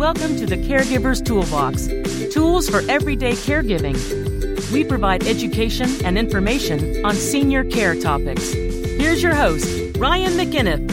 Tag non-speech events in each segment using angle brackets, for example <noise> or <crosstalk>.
Welcome to the Caregiver's Toolbox tools for everyday caregiving. We provide education and information on senior care topics. Here's your host, Ryan McInnes.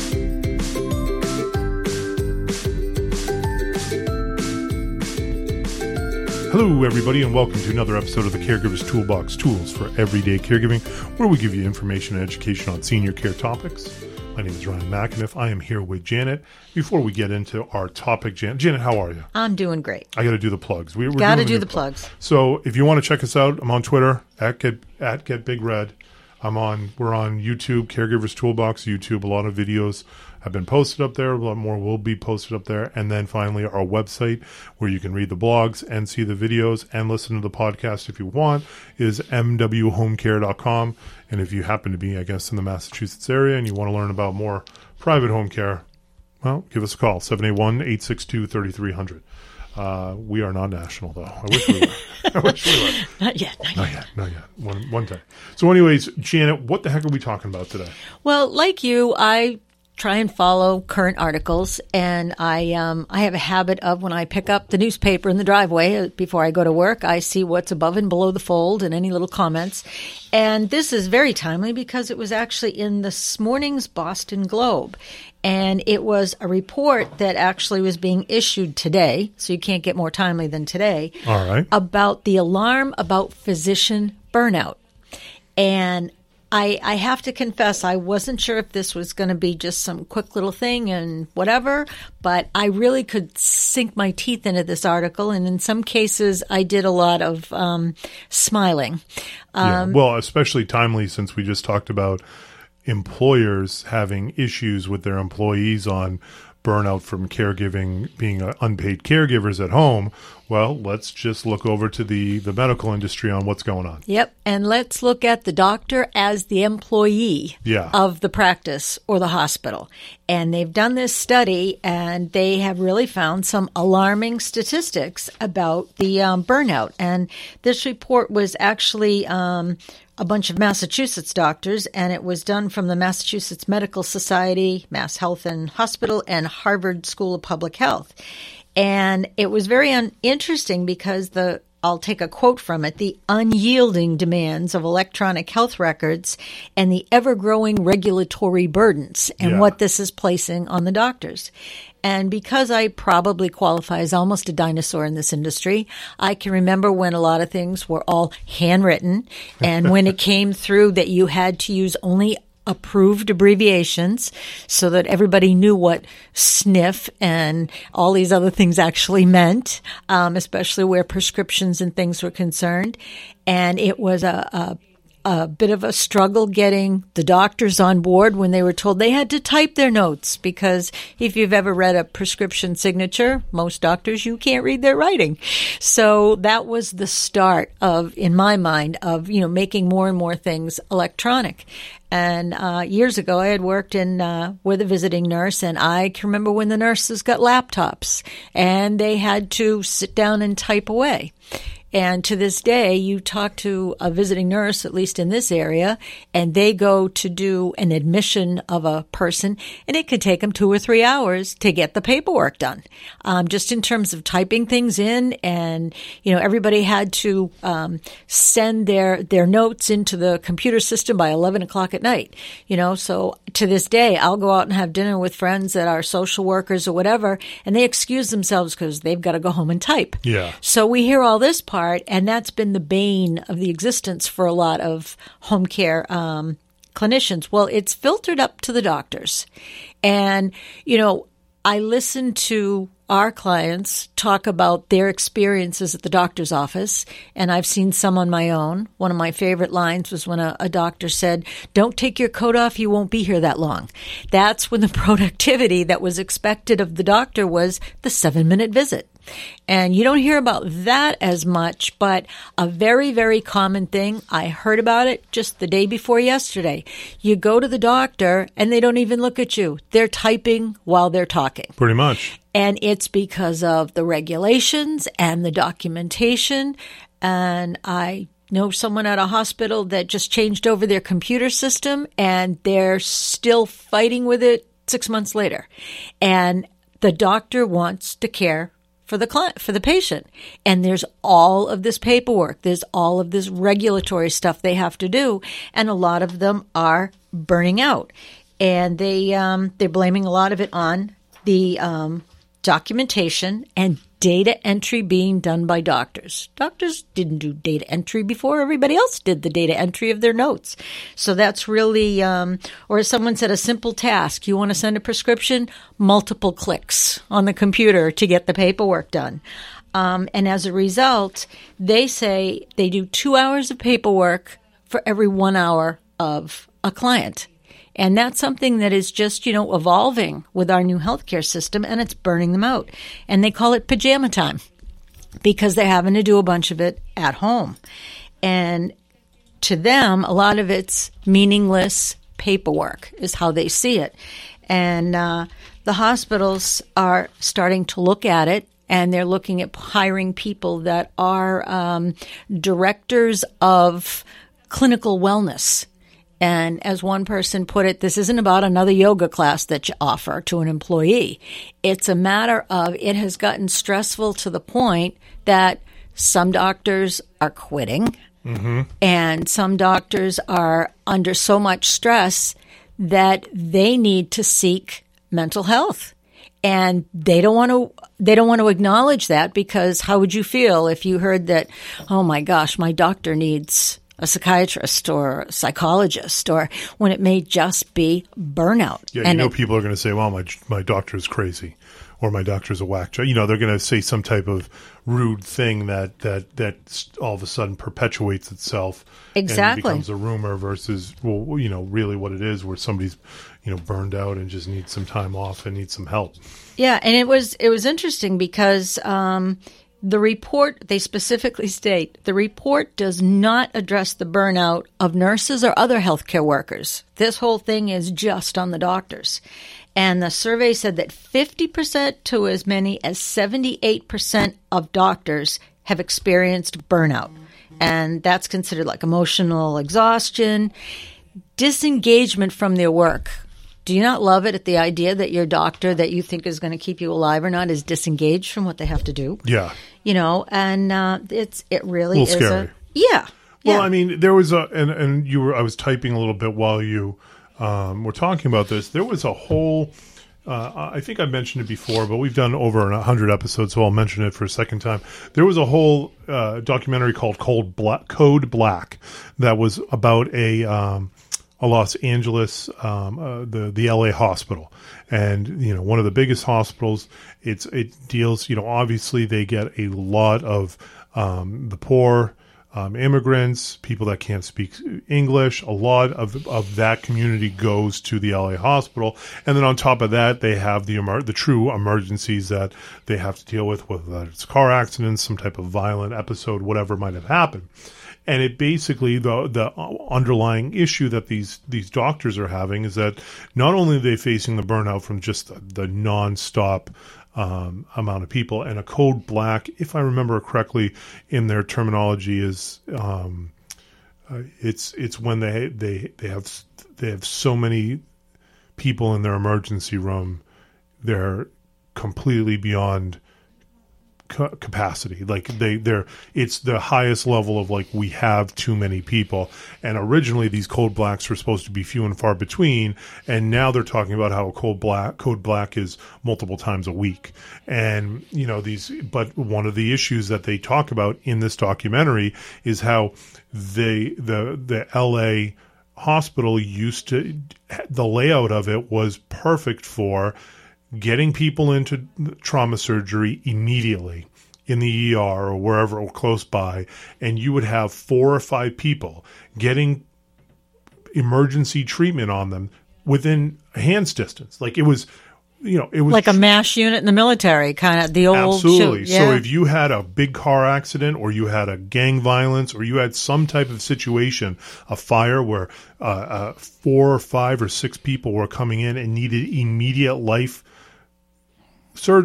Hello, everybody, and welcome to another episode of the Caregiver's Toolbox Tools for Everyday Caregiving, where we give you information and education on senior care topics. My name is Ryan McInniff. I am here with Janet. Before we get into our topic, Janet, Janet, how are you? I'm doing great. I got to do the plugs. We, Got to do the plug. plugs. So, if you want to check us out, I'm on Twitter at get at get big red. I'm on. We're on YouTube, Caregivers Toolbox YouTube. A lot of videos have been posted up there. A lot more will be posted up there. And then finally, our website where you can read the blogs and see the videos and listen to the podcast if you want is mwhomecare.com. And if you happen to be, I guess, in the Massachusetts area and you want to learn about more private home care, well, give us a call 781 862 3300. Uh, we are not national, though. I wish we were. <laughs> I wish we were. Not yet. Not yet. Not yet. Not yet. One, one day. So, anyways, Janet, what the heck are we talking about today? Well, like you, I try and follow current articles, and I um, I have a habit of when I pick up the newspaper in the driveway uh, before I go to work, I see what's above and below the fold and any little comments. And this is very timely because it was actually in this morning's Boston Globe. And it was a report that actually was being issued today, so you can't get more timely than today. All right. about the alarm about physician burnout. And I, I have to confess, I wasn't sure if this was going to be just some quick little thing and whatever, but I really could sink my teeth into this article. And in some cases, I did a lot of um, smiling. yeah. Um, Well, especially timely since we just talked about employers having issues with their employees on burnout from caregiving, being uh, unpaid caregivers at home. Well, let's just look over to the, the medical industry on what's going on. Yep. And let's look at the doctor as the employee Yeah. of the practice or the hospital. And they've done this study and they have really found some alarming statistics about the um, burnout. And this report was actually um, a bunch of Massachusetts doctors, and it was done from the Massachusetts Medical Society, Mass Health and Hospital, and Harvard School of Public Health. And it was very un- interesting because the I'll take a quote from it the unyielding demands of electronic health records and the ever growing regulatory burdens and Yeah. what this is placing on the doctors. And because I probably qualify as almost a dinosaur in this industry, I can remember when a lot of things were all handwritten and when it <laughs> came through that you had to use only approved abbreviations so that everybody knew what sniff and all these other things actually meant, um, especially where prescriptions and things were concerned. And it was a, a a bit of a struggle getting the doctors on board when they were told they had to type their notes because if you've ever read a prescription signature, most doctors you can't read their writing. So that was the start of, in my mind, of you know making more and more things electronic. And uh, years ago, I had worked in uh, with a visiting nurse, and I can remember when the nurses got laptops and they had to sit down and type away. And to this day, you talk to a visiting nurse, at least in this area, and they go to do an admission of a person, and it could take them two or three hours to get the paperwork done. Um, just in terms of typing things in, and you know, everybody had to um, send their their notes into the computer system by eleven o'clock at night. You know, so to this day, I'll go out and have dinner with friends that are social workers or whatever, and they excuse themselves because they've got to go home and type. Yeah. So we hear all this part, and that's been the bane of the existence for a lot of home care um, clinicians. Well, it's filtered up to the doctors. And, you know, I listen to our clients talk about their experiences at the doctor's office, and I've seen some on my own. One of my favorite lines was when a, a doctor said, Don't take your coat off, you won't be here that long. That's when the <laughs> productivity that was expected of the doctor was the seven minute visit. And you don't hear about that as much, but a very, very common thing. I heard about it just the day before yesterday. You go to the doctor and they don't even look at you. They're typing while they're talking. Pretty much. And it's because of the regulations and the documentation. And I know someone at a hospital that just changed over their computer system and they're still fighting with it six months later. And the doctor wants to care for the client for the patient. And there's all of this paperwork. There's all of this regulatory stuff they have to do. And a lot of them are burning out. And they um, they're blaming a lot of it on the um, documentation and data entry being done by doctors. Doctors didn't do data entry before everybody else did the data entry of their notes. So that's really, um, or as someone said, a simple task. You want to send a prescription, multiple clicks on the computer to get the paperwork done. Um, and as a result, they say they do two hours of paperwork for every one hour of a client. And that's something that is just, you know, evolving with our new healthcare system and it's burning them out. And they call it pajama time because they're having to do a bunch of it at home. And to them, a lot of it's meaningless paperwork, is how they see it. And uh, the hospitals are starting to look at it and they're looking at hiring people that are um, directors of clinical wellness and as one person put it, this isn't about another yoga class that you offer to an employee. It's a matter of it has gotten stressful to the point that some doctors are quitting mm-hmm. and some doctors are under so much stress that they need to seek mental health and they don't want to they don't want to acknowledge that because how would you feel if you heard that oh my gosh my doctor needs a psychiatrist or a psychologist, or when it may just be burnout. Yeah, you and know, it, people are going to say, "Well, my my doctor is crazy," or "My doctor's a whack job." You know, they're going to say some type of rude thing that that that all of a sudden perpetuates itself. Exactly, and becomes a rumor versus, well, you know, really what it is, where somebody's you know burned out and just needs some time off and needs some help. Yeah, and it was it was interesting because. Um, the report, they specifically state, the report does not address the burnout of nurses or other healthcare workers. This whole thing is just on the doctors. And the survey said that 50% to as many as 78% of doctors have experienced burnout. And that's considered like emotional exhaustion, disengagement from their work. Do you not love it at the idea that your doctor that you think is going to keep you alive or not is disengaged from what they have to do? Yeah. You know, and uh, it's it really is scary. a yeah. Well, yeah. I mean, there was a and and you were I was typing a little bit while you um, were talking about this. There was a whole. Uh, I think I mentioned it before, but we've done over a hundred episodes, so I'll mention it for a second time. There was a whole uh, documentary called Cold Black, Code Black that was about a um, a Los Angeles, um, uh, the the LA hospital, and you know one of the biggest hospitals. It's it deals, you know, obviously they get a lot of um, the poor. Um, immigrants, people that can't speak English, a lot of of that community goes to the LA hospital, and then on top of that, they have the emer- the true emergencies that they have to deal with, whether it's car accidents, some type of violent episode, whatever might have happened and it basically the the underlying issue that these these doctors are having is that not only are they facing the burnout from just the, the nonstop um, amount of people, and a code black, if I remember correctly, in their terminology is um, uh, it's it's when they they they have they have so many people in their emergency room, they're completely beyond capacity. Like they, they're, it's the highest level of like we have too many people. And originally these code blacks were supposed to be few and far between, and now they're talking about how a code black code black is multiple times a week. And you know these, but one of the issues that they talk about in this documentary is how they the the L.A. hospital used to the layout of it was perfect for getting people into trauma surgery immediately in the ER or wherever or close by, and you would have four or five people getting emergency treatment on them within hand's distance. Like it was, you know, it was like a mash unit in the military, kind of the old. Absolutely. yeah. So if you had a big car accident, or you had a gang violence, or you had some type of situation, a fire where uh, uh, four or five or six people were coming in and needed immediate life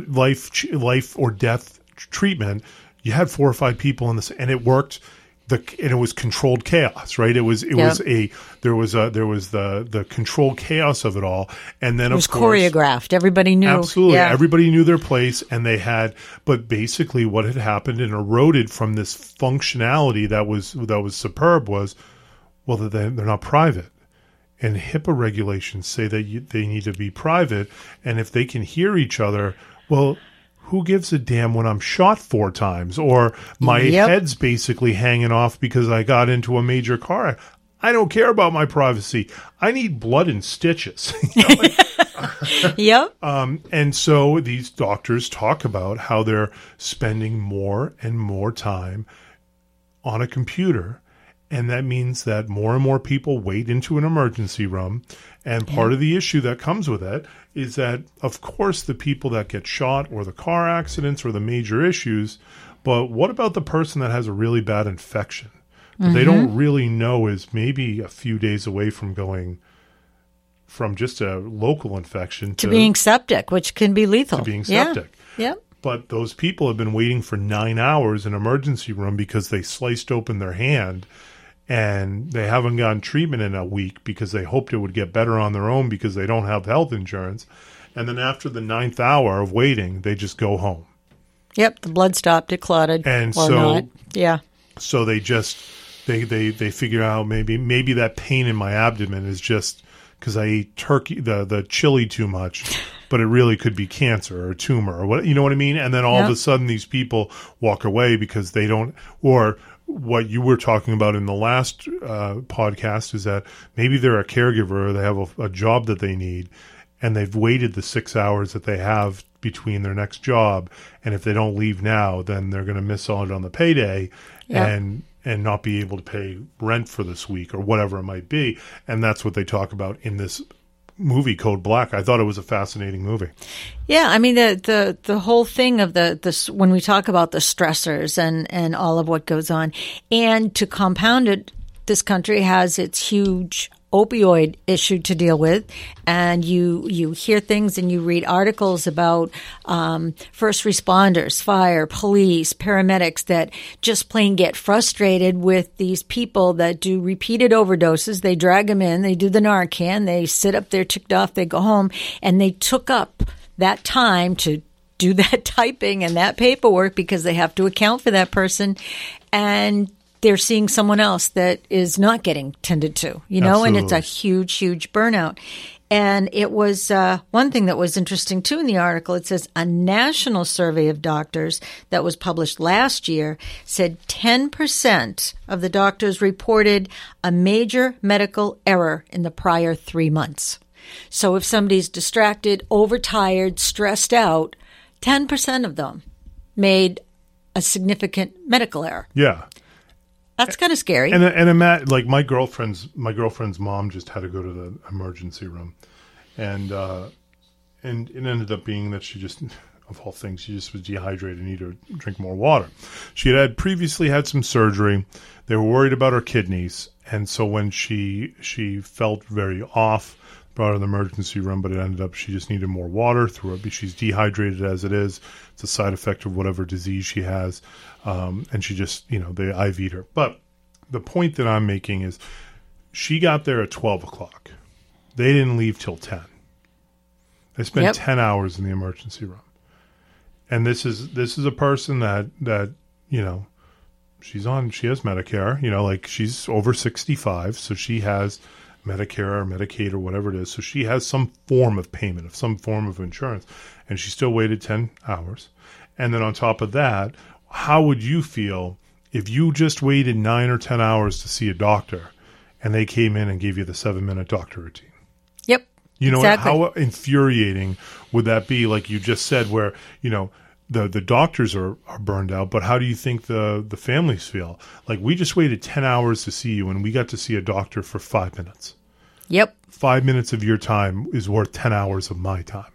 life life or death treatment, you had four or five people in this, and it worked. the and it was controlled chaos, right? It was it was a there was a there was the the controlled chaos of it all, and then It was of course choreographed. Everybody knew. Absolutely. Yeah. Everybody knew their place and they had but basically what had happened and eroded from this functionality that was that was superb was well that they're not private. And HIPAA regulations say that you, they need to be private and if they can hear each other, well who gives a damn when I'm shot four times or my Yep. head's basically hanging off because I got into a major car? I don't care about my privacy. I need blood and stitches. <laughs> You know, like, <laughs> Yep. Um, and so these doctors talk about how they're spending more and more time on a computer. And that means that more and more people wait into an emergency room. And part of the issue that comes with it is that, of course, the people that get shot or the car accidents or the major issues, but what about the person that has a really bad infection that they don't mm-hmm. really know is maybe a few days away from going from just a local infection to being septic, which can be lethal. to being Yeah. septic. Yep. But those people have been waiting for nine hours in emergency room because they sliced open their hand and they haven't gotten treatment in a week because they hoped it would get better on their own because they don't have health insurance. And then after the ninth hour of waiting, they just go home. Yep. The blood stopped. It clotted. And or so- not. Yeah. So they just they they they figure out maybe maybe that pain in my abdomen is just because I ate turkey the the chili too much, <laughs> but it really could be cancer or tumor or what you know what I mean. And then all of a sudden these people walk away because they don't or what you were talking about in the last uh, podcast is that maybe they're a caregiver they have a, a job that they need and they've waited the six hours that they have between their next job and if they don't leave now then they're going to miss out on the payday Yeah. and and not be able to pay rent for this week or whatever it might be and that's what they talk about in this movie code black. I thought it was a fascinating movie. Yeah, I mean the the the whole thing of the this when we talk about the stressors and and all of what goes on, and to compound it, this country has its huge opioid issue to deal with, and you you hear things and you read articles about um, first responders, fire, police, paramedics that just plain get frustrated with these people that do repeated overdoses. They drag them in, they do the Narcan, they sit up there ticked off, they go home, and they took up that time to do <laughs> that typing and that paperwork because they have to account for that person and they're seeing someone else that is not getting tended to, you know, and it's a huge, huge burnout. And it was uh, one thing that was interesting too in the article. It says a national survey of doctors that was published last year said 10% of the doctors reported a major medical error in the prior three months. So if somebody's distracted, overtired, stressed out, 10% of them made a significant medical error. yeah That's kind of scary. and and ima- like my girlfriend's my girlfriend's mom just had to go to the emergency room, and uh, and it ended up being that she just <laughs> of all things she just was dehydrated and needed to drink more water. She had, had previously had some surgery. They were worried about her kidneys, and so when she she felt very off. Brought her to the emergency room, but it ended up she just needed more water. Through her, she's dehydrated as it is. It's a side effect of whatever disease she has, um, and she just you know they IV'd her. But the point that I'm making is she got there at 12 o'clock. They didn't leave till 10. They spent Yep. 10 hours in the emergency room. And this is this is a person that that, you know, she's on she has Medicare, you know, like she's over 65, so she has Medicare or Medicaid or whatever it is. So she has some form of payment, of some form of insurance. And she still waited 10 hours. And then on top of that, how would you feel if you just waited nine or 10 hours to see a doctor and they came in and gave you the seven minute doctor routine? yep. You know, exactly. how infuriating would that be? Like you just said, where, you know, the, the doctors are, are burned out, but how do you think the, the families feel? Like we just waited 10 hours to see you and we got to see a doctor for five minutes. Yep. Five minutes of your time is worth 10 hours of my time.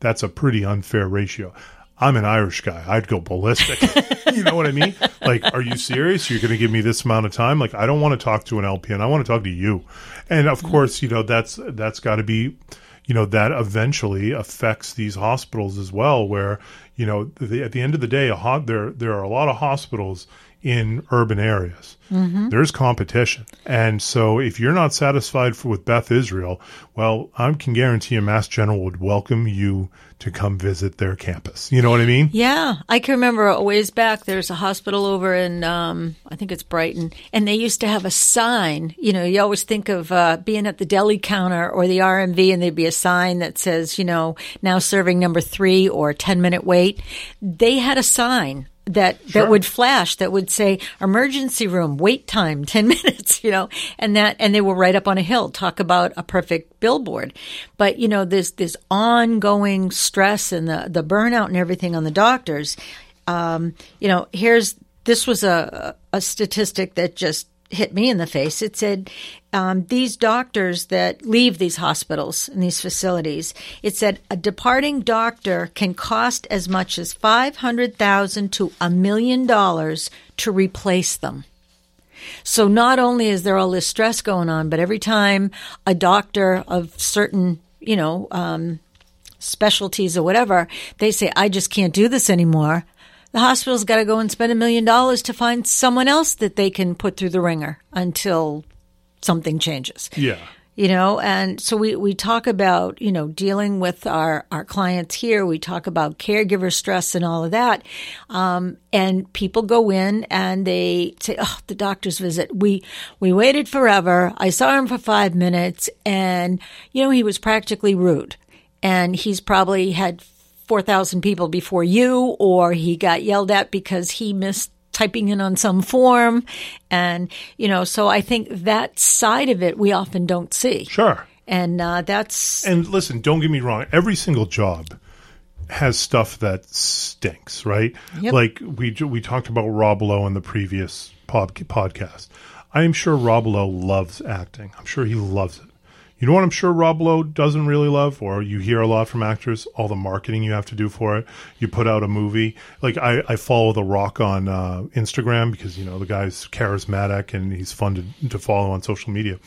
That's a pretty unfair ratio. I'm an Irish guy. I'd go ballistic. <laughs> you know what I mean? Like, are you serious? You're going to give me this amount of time? Like, I don't want to talk to an LPN. I want to talk to you. And of mm. course, you know, that's, that's got to be, you know, that eventually affects these hospitals as well, where, you know, the, at the end of the day, ho- there, there are a lot of hospitals in urban areas. There's competition. And so if you're not satisfied for, with Beth Israel, well, I can guarantee you Mass General would welcome you to come visit their campus. You know what I mean? Yeah, I can remember a ways back. There's a hospital over in, um, I think it's Brighton, and they used to have a sign. You know, you always think of uh, being at the deli counter or the RMV, and there'd be a sign that says, you know, now serving number three or ten minute wait. They had a sign that Sure. that would flash that would say emergency room wait time <laughs> 10 minutes you know? And that and they were right up on a hill. Talk about a perfect billboard. But you know this this ongoing stress and the the burnout and everything on the doctors um you know here's this was a a statistic that just hit me in the face. It said um, these doctors that leave these hospitals and these facilities. It said a departing doctor can cost as much as five hundred thousand to a million dollars to replace them. So not only is there all this stress going on, but every time a doctor of certain, you know, um, specialties or whatever, they say, I just can't do this anymore. The hospital's got to go and spend a million dollars to find someone else that they can put through the ringer until something changes. Yeah. You know, and so we, we talk about, you know, dealing with our, our clients here. We talk about caregiver stress and all of that. Um, and people go in and they say, Oh, the doctor's visit. We, we waited forever. I saw him for five minutes and, you know, he was practically rude and he's probably had 4,000 people before you, or he got yelled at because he missed typing in on some form. And, you know, so I think that side of it we often don't see. Sure. And uh, that's, And listen, don't get me wrong. Every single job has stuff that stinks, right? Yep. Like we we talked about Rob Lowe in the previous pod, podcast. I am sure Rob Lowe loves acting. I'm sure he loves it. You know what I'm sure Rob Lowe doesn't really love, or you hear a lot from actors, all the marketing you have to do for it. You put out a movie. Like I, I follow The Rock on uh, Instagram because you know the guy's charismatic and he's fun to, to follow on social media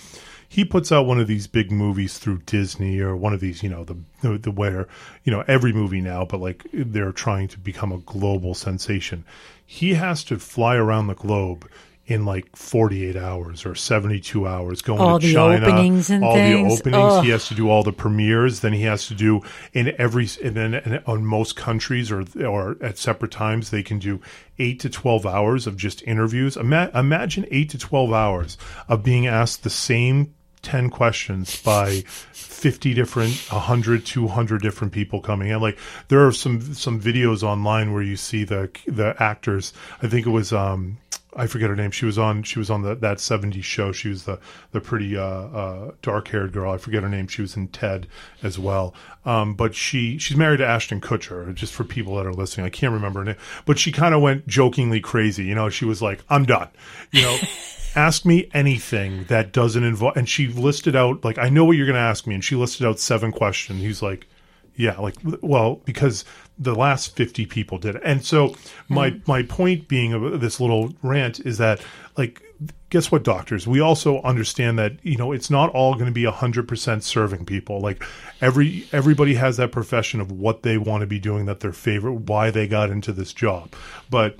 he puts out one of these big movies through Disney or one of these, you know, the the, the where you know every movie now, but like they're trying to become a global sensation. He has to fly around the globe in like 48 hours or 72 hours going All to the China openings and all things. the openings. He has to do all the premieres. Then he has to do in every and then and on most countries or or at separate times they can do 8 to 12 hours of just interviews. Ima- imagine 8 to 12 hours of being asked the same 10 questions by 50 different 100 200 different people coming in. Like there are some some videos online where you see the the actors. I think it was um I forget her name. She was on. She was on the, that '70s show. She was the the pretty uh, uh, dark haired girl. I forget her name. She was in Ted as well. Um, but she she's married to Ashton Kutcher. Just for people that are listening, I can't remember her name. But she kind of went jokingly crazy. You know, she was like, "I'm done." You know. <laughs> ask me anything that doesn't involve and she listed out like i know what you're going to ask me and she listed out seven questions he's like yeah like well because the last 50 people did it. And so my mm-hmm. my point being of this little rant is that like guess what doctors? We also understand that you know it's not all going to be 100% serving people. Like every everybody has that profession of what they want to be doing that their favorite why they got into this job. But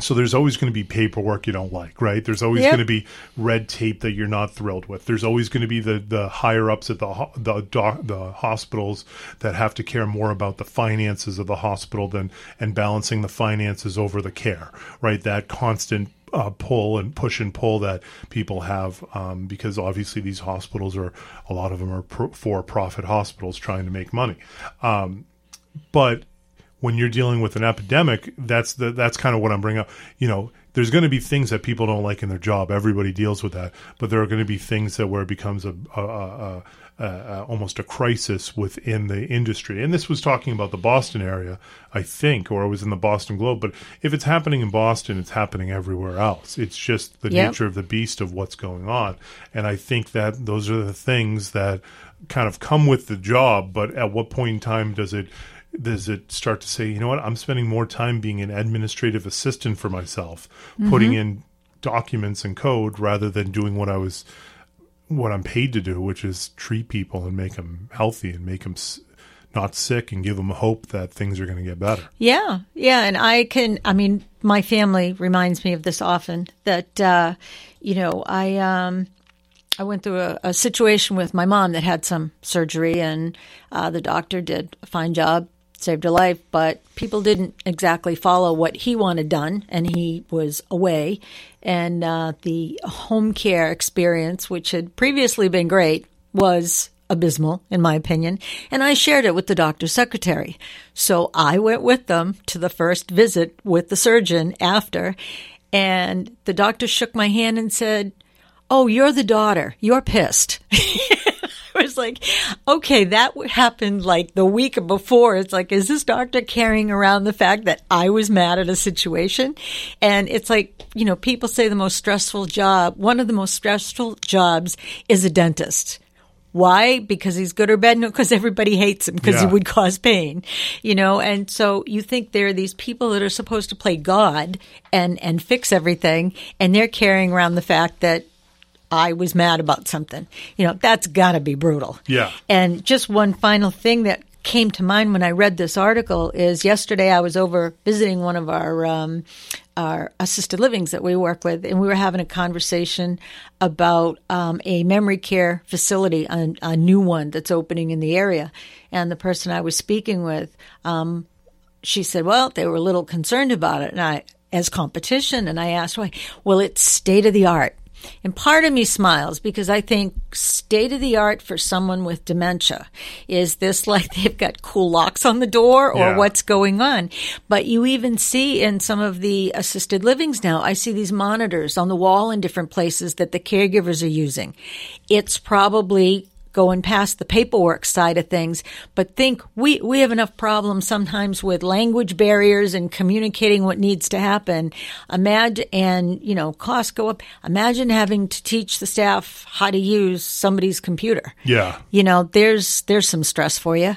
so there's always going to be paperwork you don't like, right? There's always Yep. going to be red tape that you're not thrilled with. There's always going to be the the higher ups at the the doc, the hospitals that have to care more about the finances of the hospital than and balancing the finances over the care, right? That constant uh, pull and push and pull that people have um, because obviously these hospitals are a lot of them are pro- for profit hospitals trying to make money. Um, but when you're dealing with an epidemic, that's the that's kind of what I'm bringing up. You know, there's going to be things that people don't like in their job. Everybody deals with that, but there are going to be things that where it becomes a, a, a, a, almost a crisis within the industry. And this was talking about the Boston area, I think, or it was in the Boston Globe. But if it's happening in Boston, it's happening everywhere else. It's just the Yep. nature of the beast of what's going on. And I think that those are the things that kind of come with the job. But at what point in time does it? Does it start to say, you know what, I'm spending more time being an administrative assistant for myself, putting in documents and code rather than doing what I was, what I'm paid to do, which is treat people and make them healthy and make them not sick and give them hope that things are going to get better. Yeah, yeah, and I can. I mean, my family reminds me of this often. That uh, you know, I um, I went through a, a, situation with my mom that had some surgery, and uh, the doctor did a fine job, saved her life, but people didn't exactly follow what he wanted done, and he was away. And uh, the home care experience, which had previously been great, was abysmal, in my opinion, and I shared it with the doctor's secretary. So I went with them to the first visit with the surgeon after, and the doctor shook my hand and said, Oh, you're the daughter. You're pissed. <laughs> Like, okay, that happened like the week before. It's like, is this doctor carrying around the fact that I was mad at a situation? And it's like, you know, people say the most stressful job, one of the most stressful jobs is a dentist. Why? Because he's good or bad? No, because everybody hates him because yeah. he would cause pain, you know. And so you think there are these people that are supposed to play God and and fix everything, and they're carrying around the fact that I was mad about something. You know, that's got to be brutal. Yeah. And just one final thing that came to mind when I read this article is yesterday I was over visiting one of our um, our assisted livings that we work with, and we were having a conversation about um, a memory care facility, a, a, new one that's opening in the area. And the person I was speaking with, um, she said, "Well, they were a little concerned about it," and I as competition, and I asked why. Well, it's state of the art. And part of me smiles because I think state of the art for someone with dementia is this <laughs> like they've got cool locks on the door or yeah. what's going on. But you even see in some of the assisted livings now, I see these monitors on the wall in different places that the caregivers are using. It's probably going past the paperwork side of things, but think we, we have enough problems sometimes with language barriers and communicating what needs to happen. Imagine, and you know, costs go up. Imagine having to teach the staff how to use somebody's computer. Yeah. You know, there's, there's some stress for you.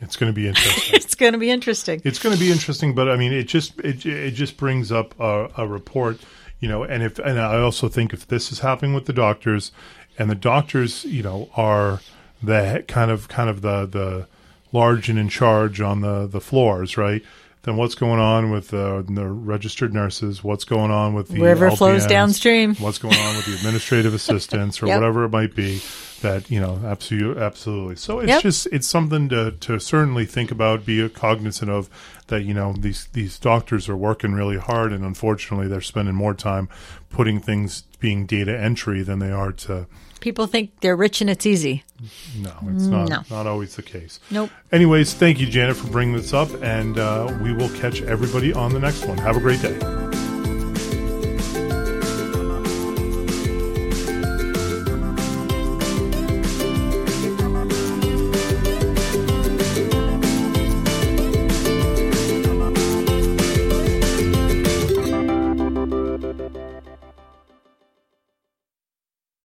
It's going <laughs> to be interesting. it's going to be interesting. It's going to be interesting, but I mean, it just it, it just brings up a, a report, you know. And if and I also think if this is happening with the doctors, and the doctors, you know, are the kind of kind of the the large and in charge on the the floors, right? Then what's going on with the, the registered nurses? What's going on with the river LPNs, flows downstream? What's going on with the administrative <laughs> assistants or yep. whatever it might be? That you know, absolutely, absolutely. So it's yep. just it's something to to certainly think about, be cognizant of that. You know, these these doctors are working really hard, and unfortunately, they're spending more time putting things being data entry than they are to People think they're rich and it's easy. No, it's not. No. Not always the case. Nope. Anyways, thank you, Janet, for bringing this up, and uh, we will catch everybody on the next one. Have a great day.